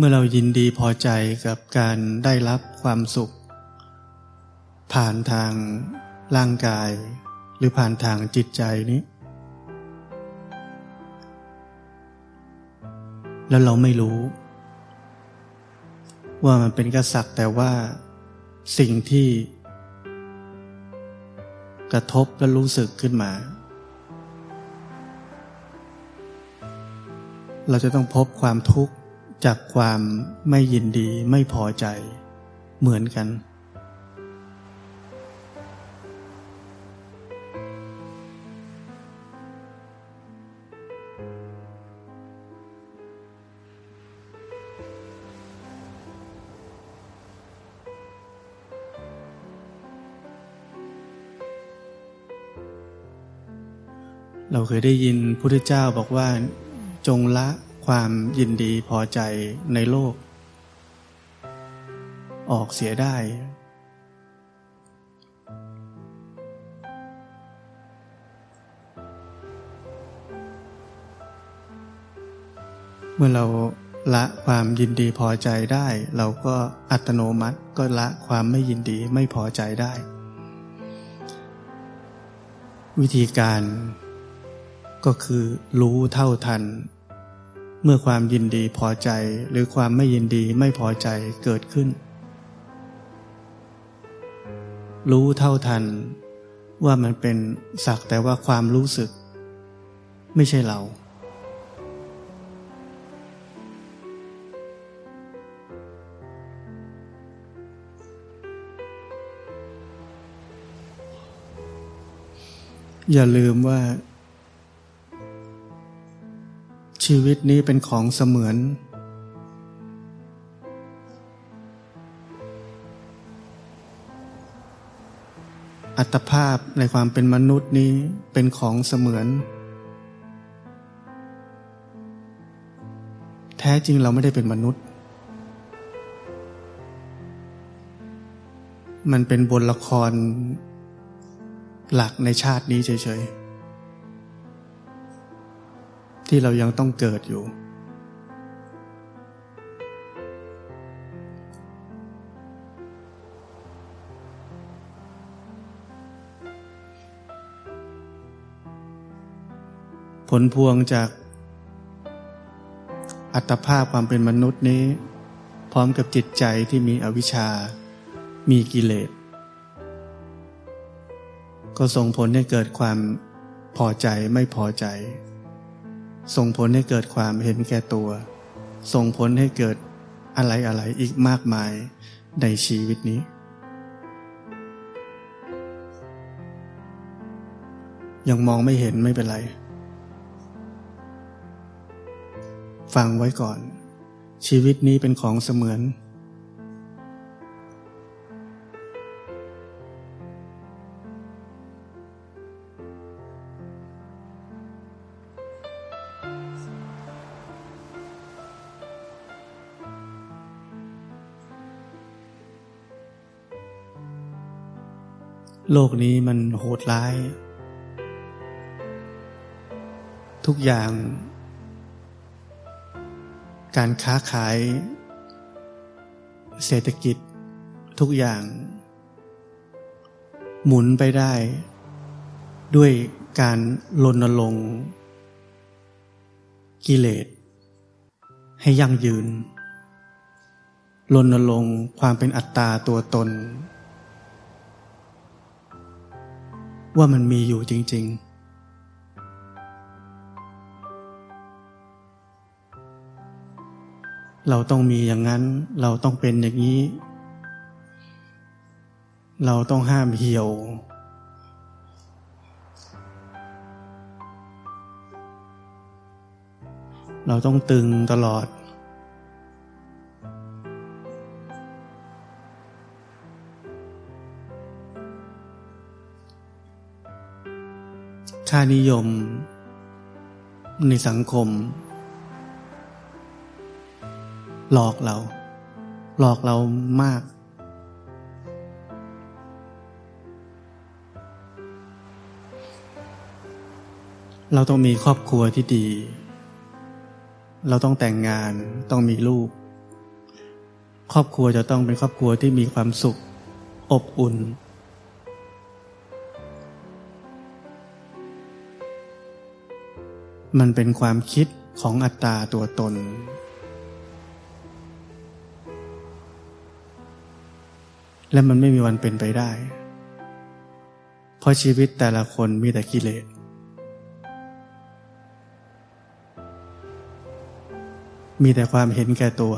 เมื่อเรายินดีพอใจกับการได้รับความสุข ผ่านทางร่างกาย หรือผ่านทางจิตใจนี้ แล้วเราไม่รู้ ว่ามันเป็นกระสักแต่ว่าสิ่งที่ กระทบและรู้สึกขึ้นมา เราจะต้องพบความทุกข์ จากความไม่ยินดีไม่พอใจ เหมือนกัน เราเคยได้ยินพุทธเจ้าบอกว่าจงละ ความยินดีพอใจในโลก ออกเสียได้ เมื่อเราละความยินดีพอใจได้ เราก็อัตโนมัติก็ละความไม่ยินดีไม่พอใจได้ วิธีการก็คือรู้เท่าทัน เมื่อความยินดีพอใจหรือความไม่ยินดีไม่พอใจเกิดขึ้น รู้เท่าทัน ว่ามันเป็นสักแต่ว่าความรู้สึก ไม่ใช่เรา อย่าลืมว่า ชีวิตนี้เป็นของเสมือน อัตภาพในความเป็นมนุษย์นี้เป็นของเสมือน แท้จริงเราไม่ได้เป็นมนุษย์ มันเป็นบทละครหลักในชาตินี้เฉยๆ ที่เรายังต้องเกิดอยู่ ผลพวงจากอัตภาพความเป็นมนุษย์นี้ พร้อมกับจิตใจที่มีอวิชชา มีกิเลส ก็ส่งผลให้เกิดความพอใจไม่พอใจ ส่งผลให้เกิดความเห็นแก่ตัว ส่งผลให้เกิดอะไรอะไรอีกมากมายในชีวิตนี้ ยังมองไม่เห็นไม่เป็นไร ฟังไว้ก่อน ชีวิตนี้เป็นของเสมือน โลกนี้มันโหดร้าย ทุกอย่าง การค้าขาย เศรษฐกิจทุกอย่าง หมุนไปได้ ด้วยการลนลง กิเลส ให้ยั่งยืนลนลงความเป็นอัตตาตัวตน ว่ามันมีอยู่จริง ๆเราต้องมีอย่างนั้น เราต้องเป็นอย่างนี้ เราต้องห้ามเหี่ยว เราต้องตึงตลอด ค่านิยม ในสังคม หลอกเรา หลอกเรามาก เราต้องมีครอบครัวที่ดี เราต้องแต่งงานต้องมีลูก ครอบครัวจะต้องเป็นครอบครัวที่มีความสุข อบอุ่น มันเป็นความคิดของอัตตาตัวตน และมันไม่มีวันเป็นไปได้ เพราะชีวิตแต่ละคนมีแต่กิเลสมีแต่ความเห็นแก่ตัว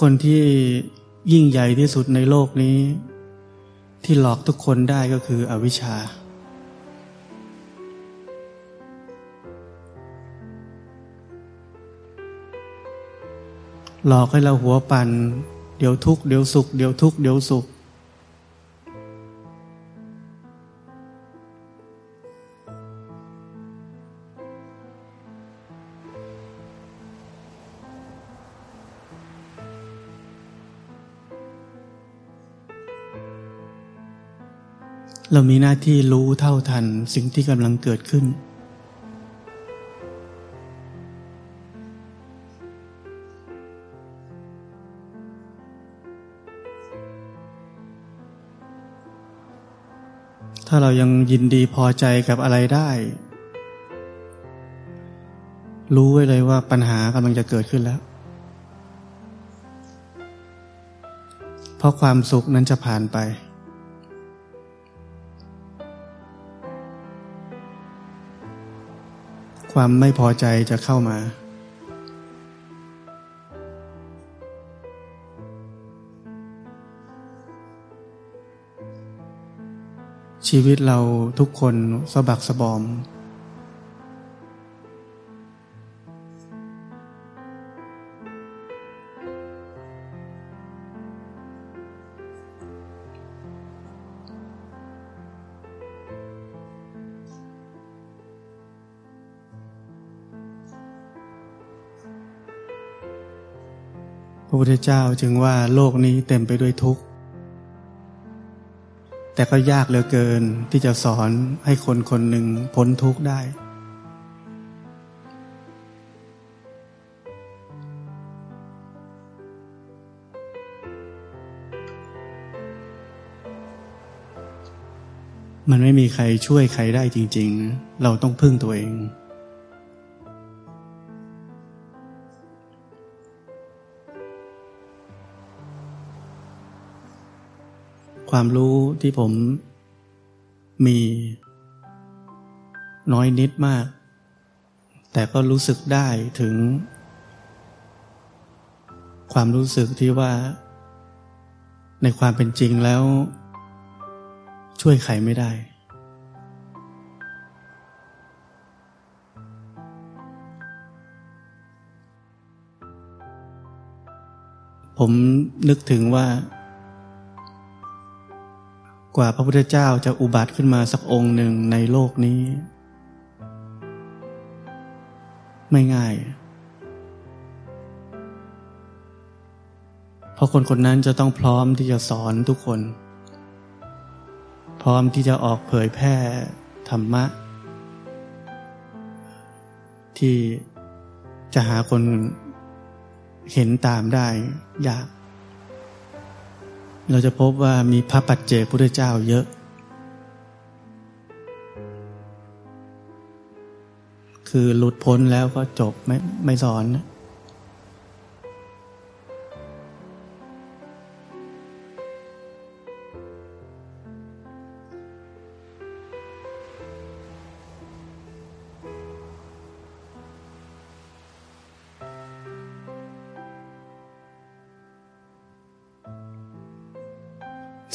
คนที่ยิ่งใหญ่ที่สุดในโลกนี้ ที่หลอกทุกคนได้ก็คืออวิชชา หลอกให้เราหัวปันเดี๋ยวทุกเดี๋ยวสุข เดี๋ยวทุกเดี๋ยวสุข เรามีหน้าที่รู้เท่าทันสิ่งที่กำลังเกิดขึ้น ถ้าเรายังยินดีพอใจกับอะไรได้ รู้ไว้เลยว่าปัญหากำลังจะเกิดขึ้นแล้ว เพราะความสุขนั้นจะผ่านไป ความไม่พอใจจะเข้ามา ชีวิตเราทุกคนสะบักสะบอม ระพุทธเจ้าจึงว่าโลกนี้เต็มไปด้วยทุกข์ แต่ก็ยากเหลือเกินที่จะสอนให้คนคนหนึ่งพ้นทุกข์ได้ มันไม่มีใครช่วยใครได้จริง ๆ เราต้องพึ่งตัวเอง ความรู้ที่ผมมีน้อยนิดมาก แต่ก็รู้สึกได้ถึง ความรู้สึกที่ว่า ในความเป็นจริงแล้ว ช่วยใครไม่ได้ ผมนึกถึงว่า กว่าพระพุทธเจ้าจะอุบัติขึ้นมาสักองค์หนึ่งในโลกนี้ ไม่ง่าย เพราะคนคนนั้นจะต้องพร้อมที่จะสอนทุกคน พร้อมที่จะออกเผยแพร่ธรรมะ ที่จะหาคนเห็นตามได้ยาก เราจะพบว่ามีพระปัจเจกพุทธเจ้าเยอะ คือหลุดพ้นแล้วก็จบไม่ไม่สอนนะ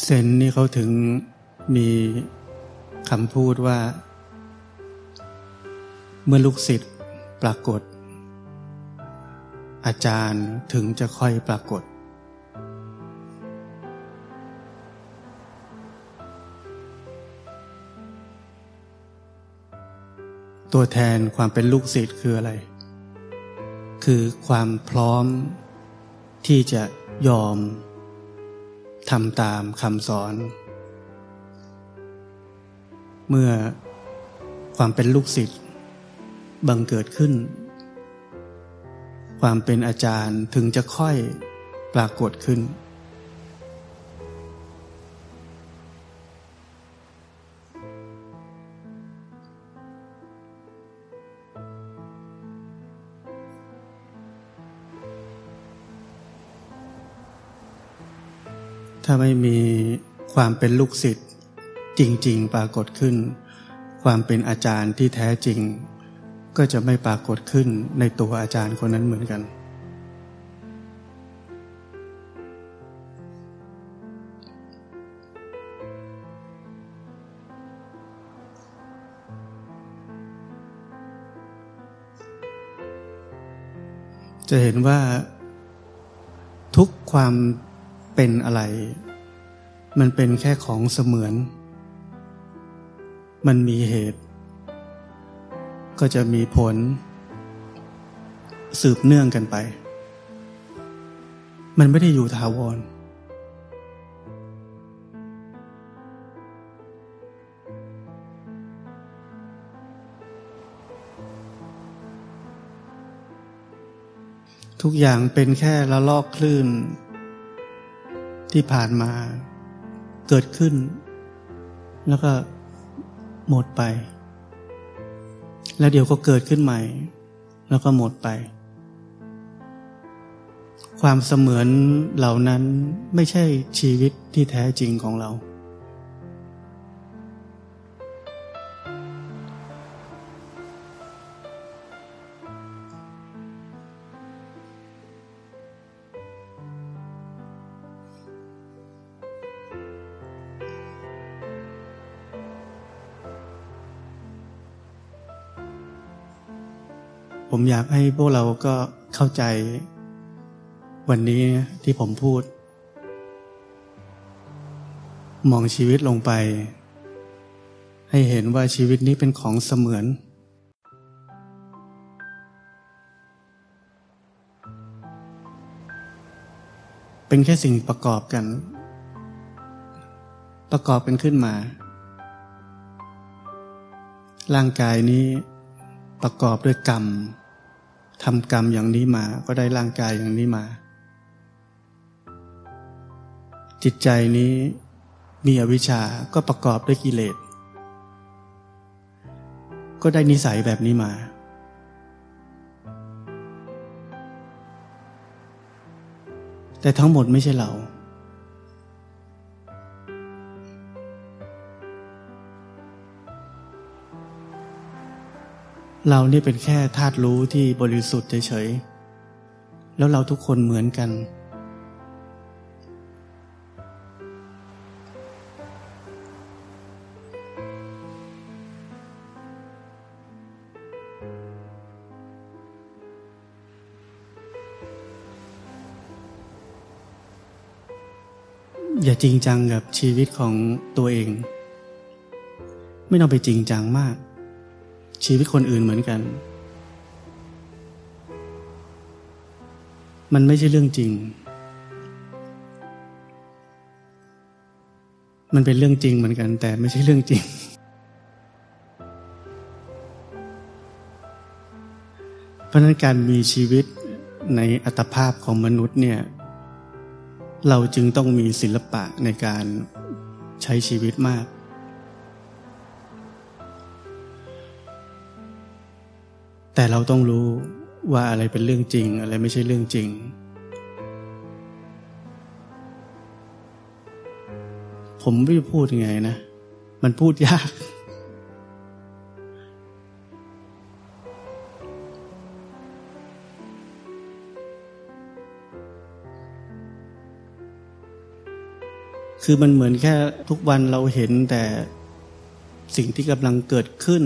เซนนี่เขาถึงมีคำพูดว่า เมื่อลูกศิษย์ปรากฏ อาจารย์ถึงจะค่อยปรากฏ ตัวแทนความเป็นลูกศิษย์คืออะไร คือความพร้อมที่จะยอม ทำตามคำสอน เมื่อความเป็นลูกศิษย์บังเกิดขึ้น ความเป็นอาจารย์ถึงจะค่อยปรากฏขึ้น ถ้าไม่มีความเป็นลูกศิษย์จริง ๆ ปรากฏขึ้น ความเป็นอาจารย์ที่แท้จริง ก็จะไม่ปรากฏขึ้นในตัวอาจารย์คนนั้นเหมือนกัน จะเห็นว่าทุกความ เป็นอะไร มันเป็นแค่ของเสมือน มันมีเหตุ ก็จะมีผล สืบเนื่องกันไป มันไม่ได้อยู่ถาวรทุกอย่างเป็นแค่ละลอกคลื่น ที่ผ่านมาเกิดขึ้น แล้วก็หมดไป แล้วเดี๋ยวก็เกิดขึ้นใหม่ แล้วก็หมดไป ความเสมือนเหล่านั้นไม่ใช่ชีวิตที่แท้จริงของเรา ผมอยากให้พวกเราก็เข้าใจวันนี้ที่ผมพูด มองชีวิตลงไป ให้เห็นว่าชีวิตนี้เป็นของเสมือน เป็นแค่สิ่งประกอบกัน ประกอบกันขึ้นมา ร่างกายนี้ประกอบด้วยกรรม ทำกรรมอย่างนี้มาก็ได้ร่างกายอย่างนี้มา จิตใจนี้มีอวิชชาก็ประกอบด้วยกิเลส ก็ได้นิสัยแบบนี้มา แต่ทั้งหมดไม่ใช่เรา เรานี่เป็นแค่ธาตุรู้ที่บริสุทธิ์เฉยๆ แล้วเราทุกคนเหมือนกัน อย่าจริงจังกับชีวิตของตัวเอง ไม่ต้องไปจริงจังมาก ชีวิตคนอื่นเหมือนกัน มันไม่ใช่เรื่องจริง มันเป็นเรื่องจริงเหมือนกัน แต่ไม่ใช่เรื่องจริง เพราะนั้นการมีชีวิตในอัตภาพของมนุษย์เนี่ย เราจึงต้องมีศิลปะในการใช้ชีวิตมาก แต่เราต้องรู้ว่าอะไรเป็นเรื่องจริง อะไรไม่ใช่เรื่องจริง ผมไม่พูดยังไงนะ มันพูดยาก คือมันเหมือนแค่ทุกวันเราเห็นแต่สิ่งที่กำลังเกิดขึ้น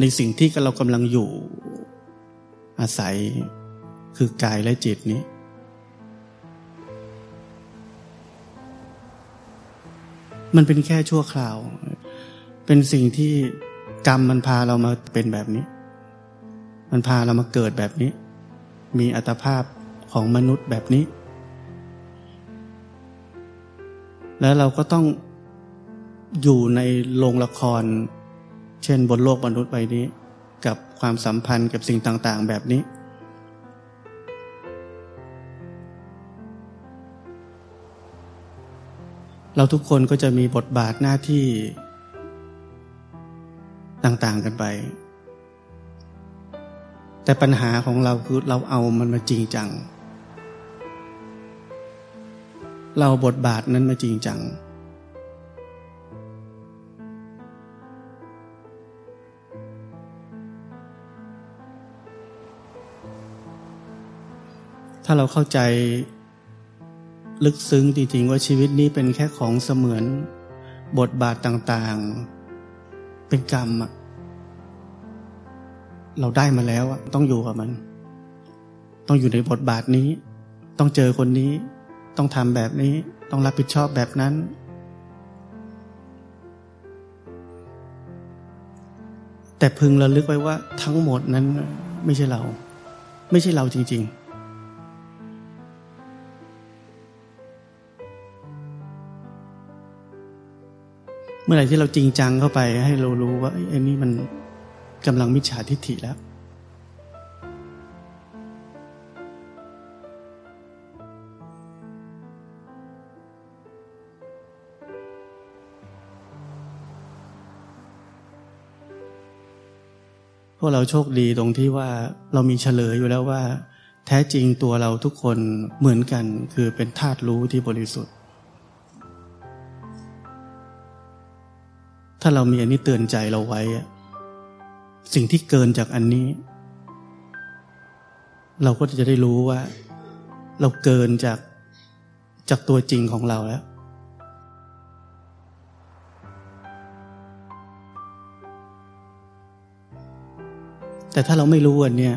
ในสิ่งที่เรากำลังอยู่ อาศัยคือกายและจิตนี้ มันเป็นแค่ชั่วคราว เป็นสิ่งที่กรรมมันพาเรามาเป็นแบบนี้ มันพาเรามาเกิดแบบนี้ มีอัตภาพของมนุษย์แบบนี้ แล้วเราก็ต้องอยู่ในโรงละคร เช่นบนโลกมนุษย์ใบนี้ กับความสัมพันธ์กับสิ่งต่างๆ แบบนี้ เราทุกคนก็จะมีบทบาทหน้าที่ต่างๆกันไป แต่ปัญหาของเราคือเราเอามันมาจริงจัง เราบทบาทนั้นมาจริงจัง ถ้าเราเข้าใจลึกซึ้งจริงๆว่าชีวิตนี้เป็นแค่ของเสมือนบทบาทต่างๆ เป็นกรรมอะเราได้มาแล้วอะต้องอยู่กับมัน ต้องอยู่ในบทบาทนี้ ต้องเจอคนนี้ ต้องทำแบบนี้ ต้องรับผิดชอบแบบนั้น แต่พึงระลึกไว้ว่าทั้งหมดนั้นไม่ใช่เรา ไม่ใช่เราจริง ๆ มื่อไหร่ที่เราจริงจังเข้าไป ให้เรารู้ว่าไอ้นี่มันกำลังมิจฉาทิฏฐิแล้วพวกเราโชคดีตรงที่ว่าเรามีเฉลยอยู่แล้วว่า แท้จริงตัวเราทุกคนเหมือนกันคือเป็นธาตุรู้ที่บริสุทธิ์ ถ้าเรามีอันนี้เตือนใจเราไว้ สิ่งที่เกินจากอันนี้ เราก็จะได้รู้ว่า เราเกินจากจากตัวจริงของเราแล้วแต่ถ้าเราไม่รู้อันเนี้ย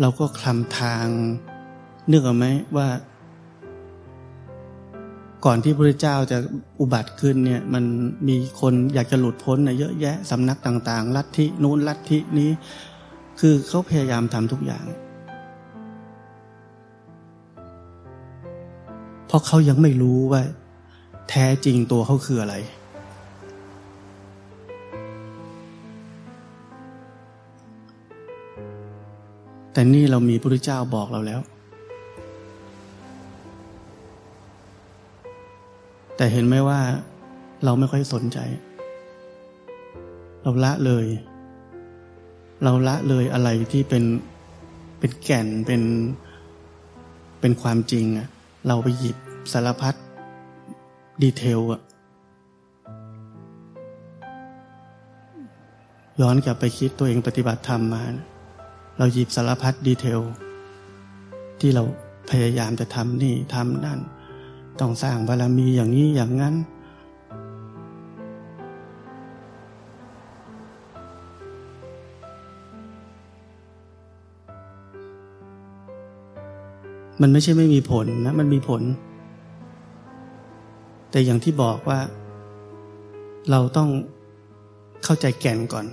เราก็คลำทางนึกออกไหมว่า ก่อนที่พระเจ้าจะอุบัติขึ้นเนี่ยมันมีคนอยากจะหลุดพ้นนะเยอะแยะสำนักต่างๆ ลัทธินู้นลัทธินี้ คือเขาพยายามทำทุกอย่าง เพราะเขายังไม่รู้ว่า แท้จริงตัวเขาคืออะไร แต่นี่เรามีพระเจ้าบอกเราแล้ว แต่เห็นไหมว่าเราไม่ค่อยสนใจ เราละเลย เราละเลยอะไรที่เป็นเป็นแก่นเป็นเป็นความจริงอะเราไปหยิบสารพัดดีเทลอะย้อนกลับไปคิดตัวเองปฏิบัติธรรมมา เราหยิบสารพัดดีเทล ที่เราพยายามจะทำนี่ทำนั่น ต้องสร้างบารมีอย่างนี้อย่างนั้น มันไม่ใช่ไม่มีผลนะ มันมีผล แต่อย่างที่บอกว่า เราต้องเข้าใจแก่นก่อน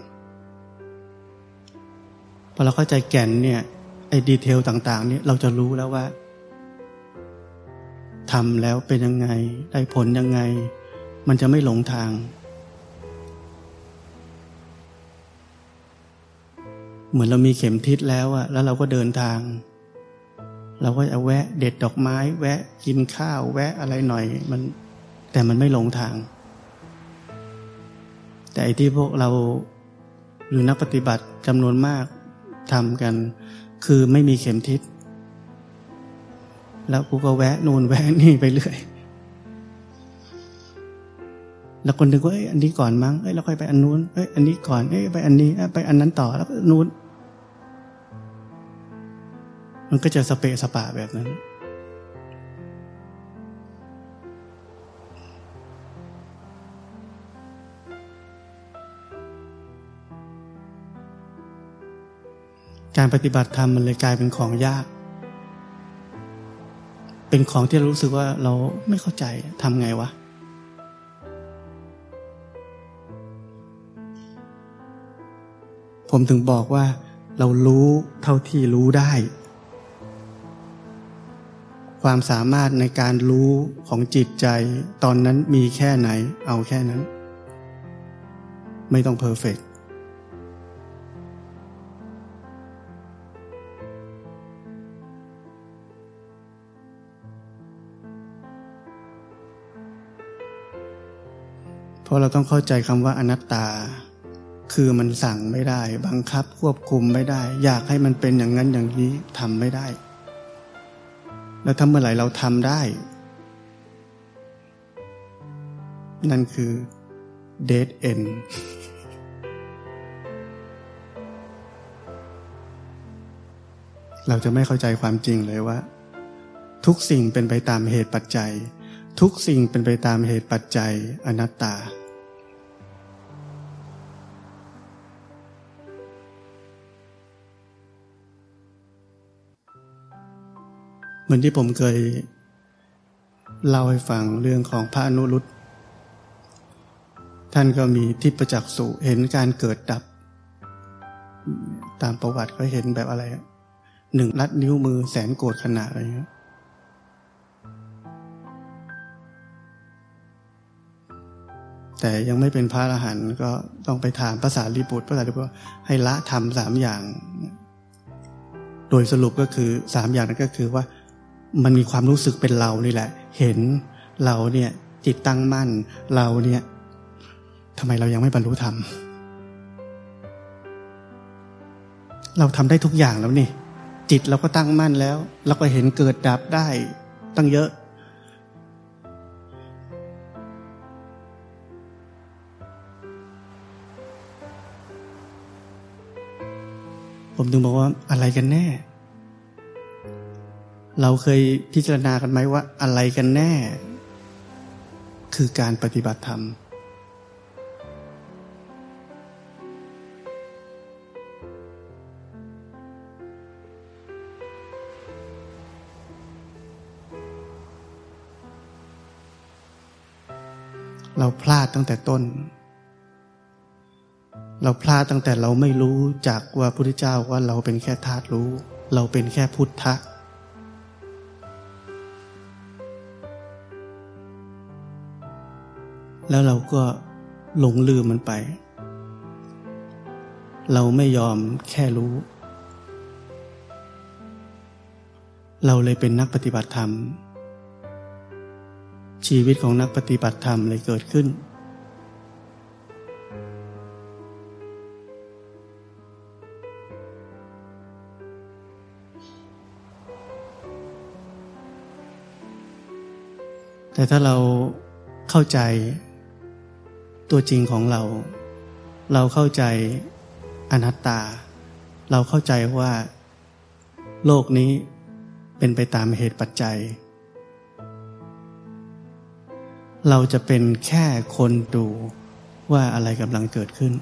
พอเราเข้าใจแก่นเนี่ยไอ้ดีเทลต่าง ๆ เนี่ยเราจะรู้แล้วว่า ทำแล้วเป็นยังไง ได้ผลยังไง มันจะไม่หลงทาง เหมือนเรามีเข็มทิศแล้วอะแล้วเราก็เดินทาง เราก็จะแวะเด็ดดอกไม้ แวะกินข้าว แวะอะไรหน่อย มันแต่มันไม่หลงทาง แต่อ้ที่พวกเราหรือนักปฏิบัติจำนวนมากทำกัน คือไม่มีเข็มทิศ แล้วกูก็แวะนู่นแวะนี่ไปเรื่อย แล้วคนนึกว่าเอ้ยอันนี้ก่อนมั้งเอ้ยแล้วค่อยไปอันนู้นเอ้ยอันนี้ก่อนเอ้ยไปอันนี้ไปอันนั้นต่อแล้วนู้น มันก็จะสเปะสปะแบบนั้นการปฏิบัติธรรมมันเลยกลายเป็นของยาก เป็นของที่เรารู้สึกว่าเราไม่เข้าใจทำไงวะ ผมถึงบอกว่าเรารู้เท่าที่รู้ได้ ความสามารถในการรู้ของจิตใจ ตอนนั้นมีแค่ไหน เอาแค่นั้น ไม่ต้องเพอร์เฟก เพราะเราต้องเข้าใจคำว่าอนัตตา คือมันสั่งไม่ได้ บังคับควบคุมไม่ได้ อยากให้มันเป็นอย่างนั้นอย่างนี้ทำไม่ได้ แล้วถ้าเมื่อไหร่เราทำได้ นั่นคือ dead end เราจะไม่เข้าใจความจริงเลยว่า ทุกสิ่งเป็นไปตามเหตุปัจจัย ทุกสิ่งเป็นไปตามเหตุปัจจัยอนัตตา เหมือนที่ผมเคยเล่าให้ฟังเรื่องของพระอนุรุตท่านก็มีทิพจักษุเห็นการเกิดดับ ตามประวัติก็เห็นแบบอะไรหนึ่งลัดนิ้วมือแสนโกรธขนาดอะไรเงี้ยแต่ยังไม่เป็นพระอรหันต์ก็ต้องไปถามภาษาลีบุตรภาษาลีบุตรให้ละทำสามอย่าง โดยสรุปก็คือสามอย่างนั้นก็คือว่า มันมีความรู้สึกเป็นเรานี่แหละ เห็นเราเนี่ยจิตตั้งมั่น เราเนี่ยทำไมเรายังไม่บรรลุธรรม เราทำได้ทุกอย่างแล้วนี่จิตเราก็ตั้งมั่นแล้ว เราก็เห็นเกิดดับได้ ตั้งเยอะ ผมถึงบอกว่าอะไรกันแน่ เราเคยพิจารณากันไหมว่าอะไรกันแน่ คือการปฏิบัติธรรม เราพลาดตั้งแต่ต้น เราพลาดตั้งแต่เราไม่รู้จากว่าพระพุทธเจ้าว่าเราเป็นแค่ธาตุรู้ เราเป็นแค่พุทธะ แล้วเราก็หลงลืมมันไป เราไม่ยอมแค่รู้ เราเลยเป็นนักปฏิบัติธรรม ชีวิตของนักปฏิบัติธรรมเลยเกิดขึ้น แต่ถ้าเราเข้าใจ ตัวจริงของเรา เราเข้าใจอนัตตา เราเข้าใจว่า โลกนี้เป็นไปตามเหตุปัจจัย เราจะเป็นแค่คนดูว่าอะไรกำลังเกิดขึ้น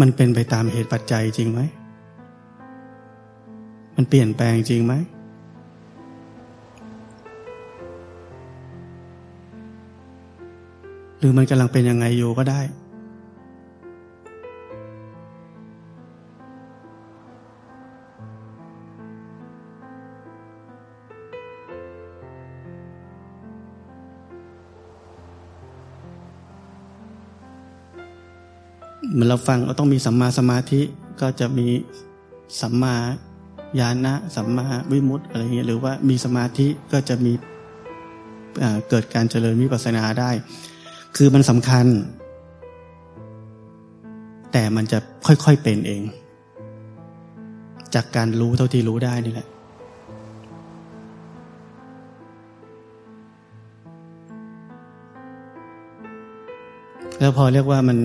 มันเป็นไปตามเหตุปัจจัยจริงไหม มันเปลี่ยนแปลงจริงไหม รือมันกำลังเป็นยังไงอยู่ก็ได้เหมือนเราฟังก็ต้องมีสัมมาสมาธิก็จะมีสัมมาญาณะสัมมาวิมุตติอะไรเงี้ยหรือว่ามีสมาธิก็จะมีเกิดการเจริญวิปัสสนาได้ คือมันสำคัญ แต่มันจะค่อยๆเป็นเอง จากการรู้เท่าที่รู้ได้นี่แหละแล้วพอเรียกว่ามัน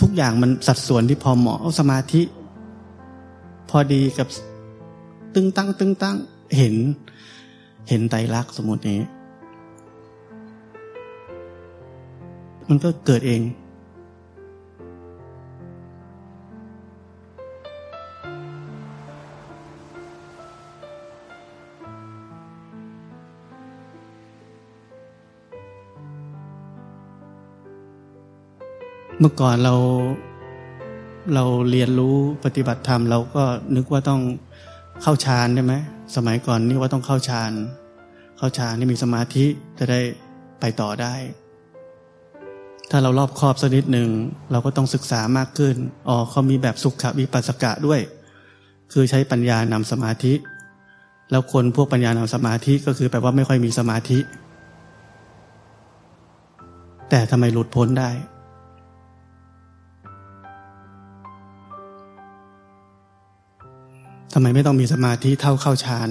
ทุกอย่างมันสัดส่วนที่พอเหมาะสมาธิ พอดีกับตึงตั้ง ตึงตั้ง เห็น เห็นไตรลักษณ์สมมตินี้ มันก็เกิดเอง เมื่อก่อนเราเราเรียนรู้ปฏิบัติธรรม เราก็นึกว่าต้องเข้าฌานใช่ไหมสมัยก่อนนี่ว่าต้องเข้าฌานเข้าฌานนี่มีสมาธิจะได้ไปต่อได้ ถ้าเรารอบครอบสักนิดหนึ่งเราก็ต้องศึกษามากขึ้นอ๋อเขามีแบบสุขวิปัสสกะด้วย คือใช้ปัญญานำสมาธิ แล้วคนพวกปัญญานำสมาธิก็คือแปลว่าไม่ค่อยมีสมาธิ แต่ทำไมหลุดพ้นได้ ทำไมไม่ต้องมีสมาธิเท่าเข้าฌาน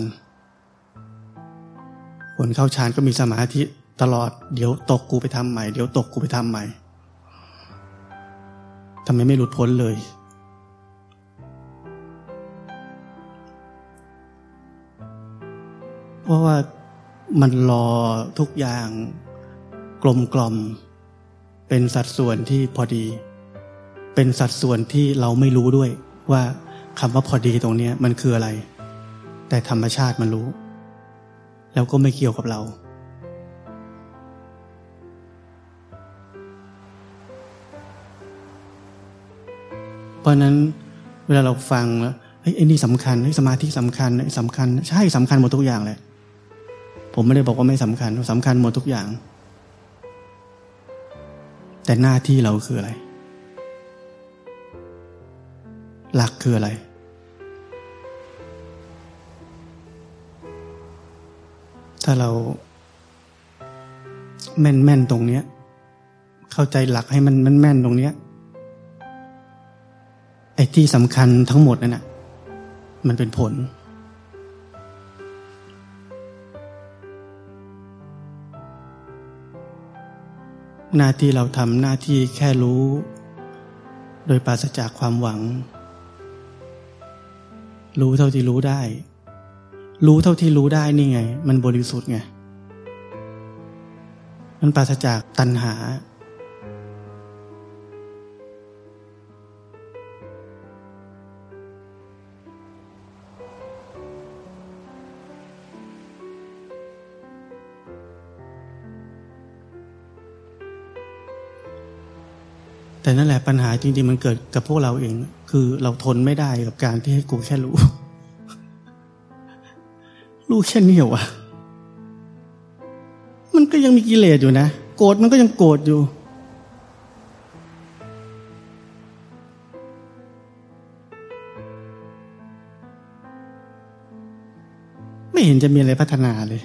คนเข้าฌานก็มีสมาธิ ตลอดเดี๋ยวตกกูไปทำใหม่ เดี๋ยวตกกูไปทำใหม่ทำไมไม่หลุดพ้นเลย เพราะว่ามันรอทุกอย่างกลมกล่อม เป็นสัดส่วนที่พอดี เป็นสัดส่วนที่เราไม่รู้ด้วยว่าคำว่าพอดีตรงนี้มันคืออะไร แต่ธรรมชาติมันรู้ แล้วก็ไม่เกี่ยวกับเรา เพราะนั้นเวลาเราฟังแล้วเฮ้ยไอ้นี่สำคัญไอ้สมาธิสำคัญไอ้สำคัญ ใช่สำคัญหมดทุกอย่างเลย ผมไม่ได้บอกว่าไม่สำคัญสำคัญหมดทุกอย่าง แต่หน้าที่เราคืออะไร หลักคืออะไร ถ้าเรา แม่นแม่นตรงเนี้ย เข้าใจหลักให้มันแม่นแม่นตรงเนี้ย อ้ที่สำคัญทั้งหมดนั่นแหะมันเป็นผล หน้าที่เราทำหน้าที่แค่รู้ โดยปราศจากความหวัง รู้เท่าที่รู้ได้ รู้เท่าที่รู้ได้นี่ไง มันบริสุทธิ์ไง มันปราศจากตัณหา แต่นั่นแหละปัญหาจริง ๆ มันเกิดกับพวกเราเอง คือเราทนไม่ได้กับการที่ให้กูแค่รู้ รู้แค่นี้เหรอวะมันก็ยังมีกิเลสอยู่นะโกรธมันก็ยังโกรธอยู่ ไม่เห็นจะมีอะไรพัฒนาเลย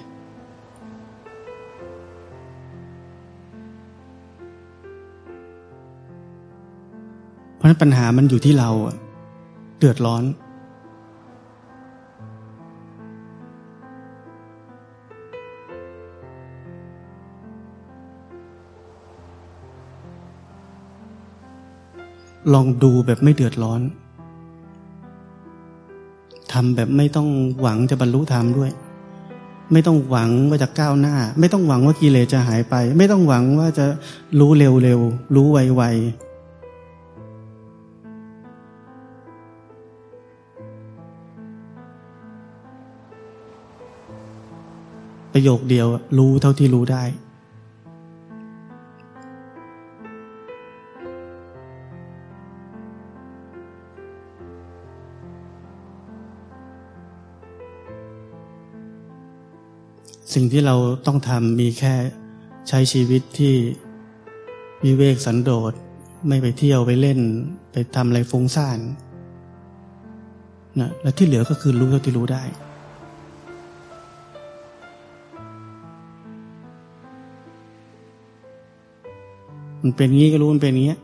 ปัญหามันอยู่ที่เราเดือดร้อน ลองดูแบบไม่เดือดร้อนทำแบบไม่ต้องหวังจะบรรลุธรรมด้วย ไม่ต้องหวังว่าจะก้าวหน้า ไม่ต้องหวังว่ากิเลสจะหายไป ไม่ต้องหวังว่าจะรู้เร็วๆรู้ไวๆ ประโยคเดียวรู้เท่าที่รู้ได้ สิ่งที่เราต้องทำมีแค่ใช้ชีวิตที่วิเวกสันโดษไม่ไปเที่ยวไปเล่น ไปทำอะไรฟุ้งซ่านนะและที่เหลือก็คือรู้เท่าที่รู้ได้ มันเป็นงี้ก็รู้มันเป็นงี้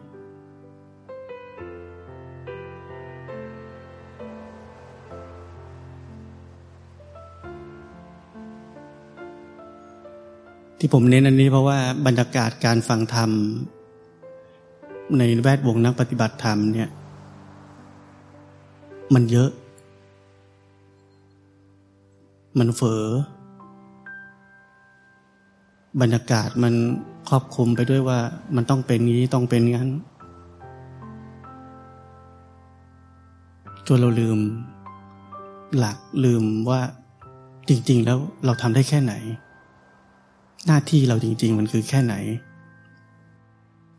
ที่ผมเน้นอันนี้เพราะว่าบรรยากาศการฟังธรรม ในแวดวงนักปฏิบัติธรรมเนี่ย มันเยอะ มันเฝอ บรรยากาศมันครอบคลุมไปด้วยว่ามันต้องเป็นงี้ต้องเป็นงั้นจนเราลืม หลักลืมว่าจริง ๆ แล้วเราทำได้แค่ไหน หน้าที่เราจริง ๆ มันคือแค่ไหน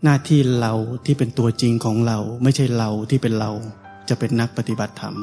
หน้าที่เราที่เป็นตัวจริงของเรา ไม่ใช่เราที่เป็นเราจะเป็นนักปฏิบัติธรรม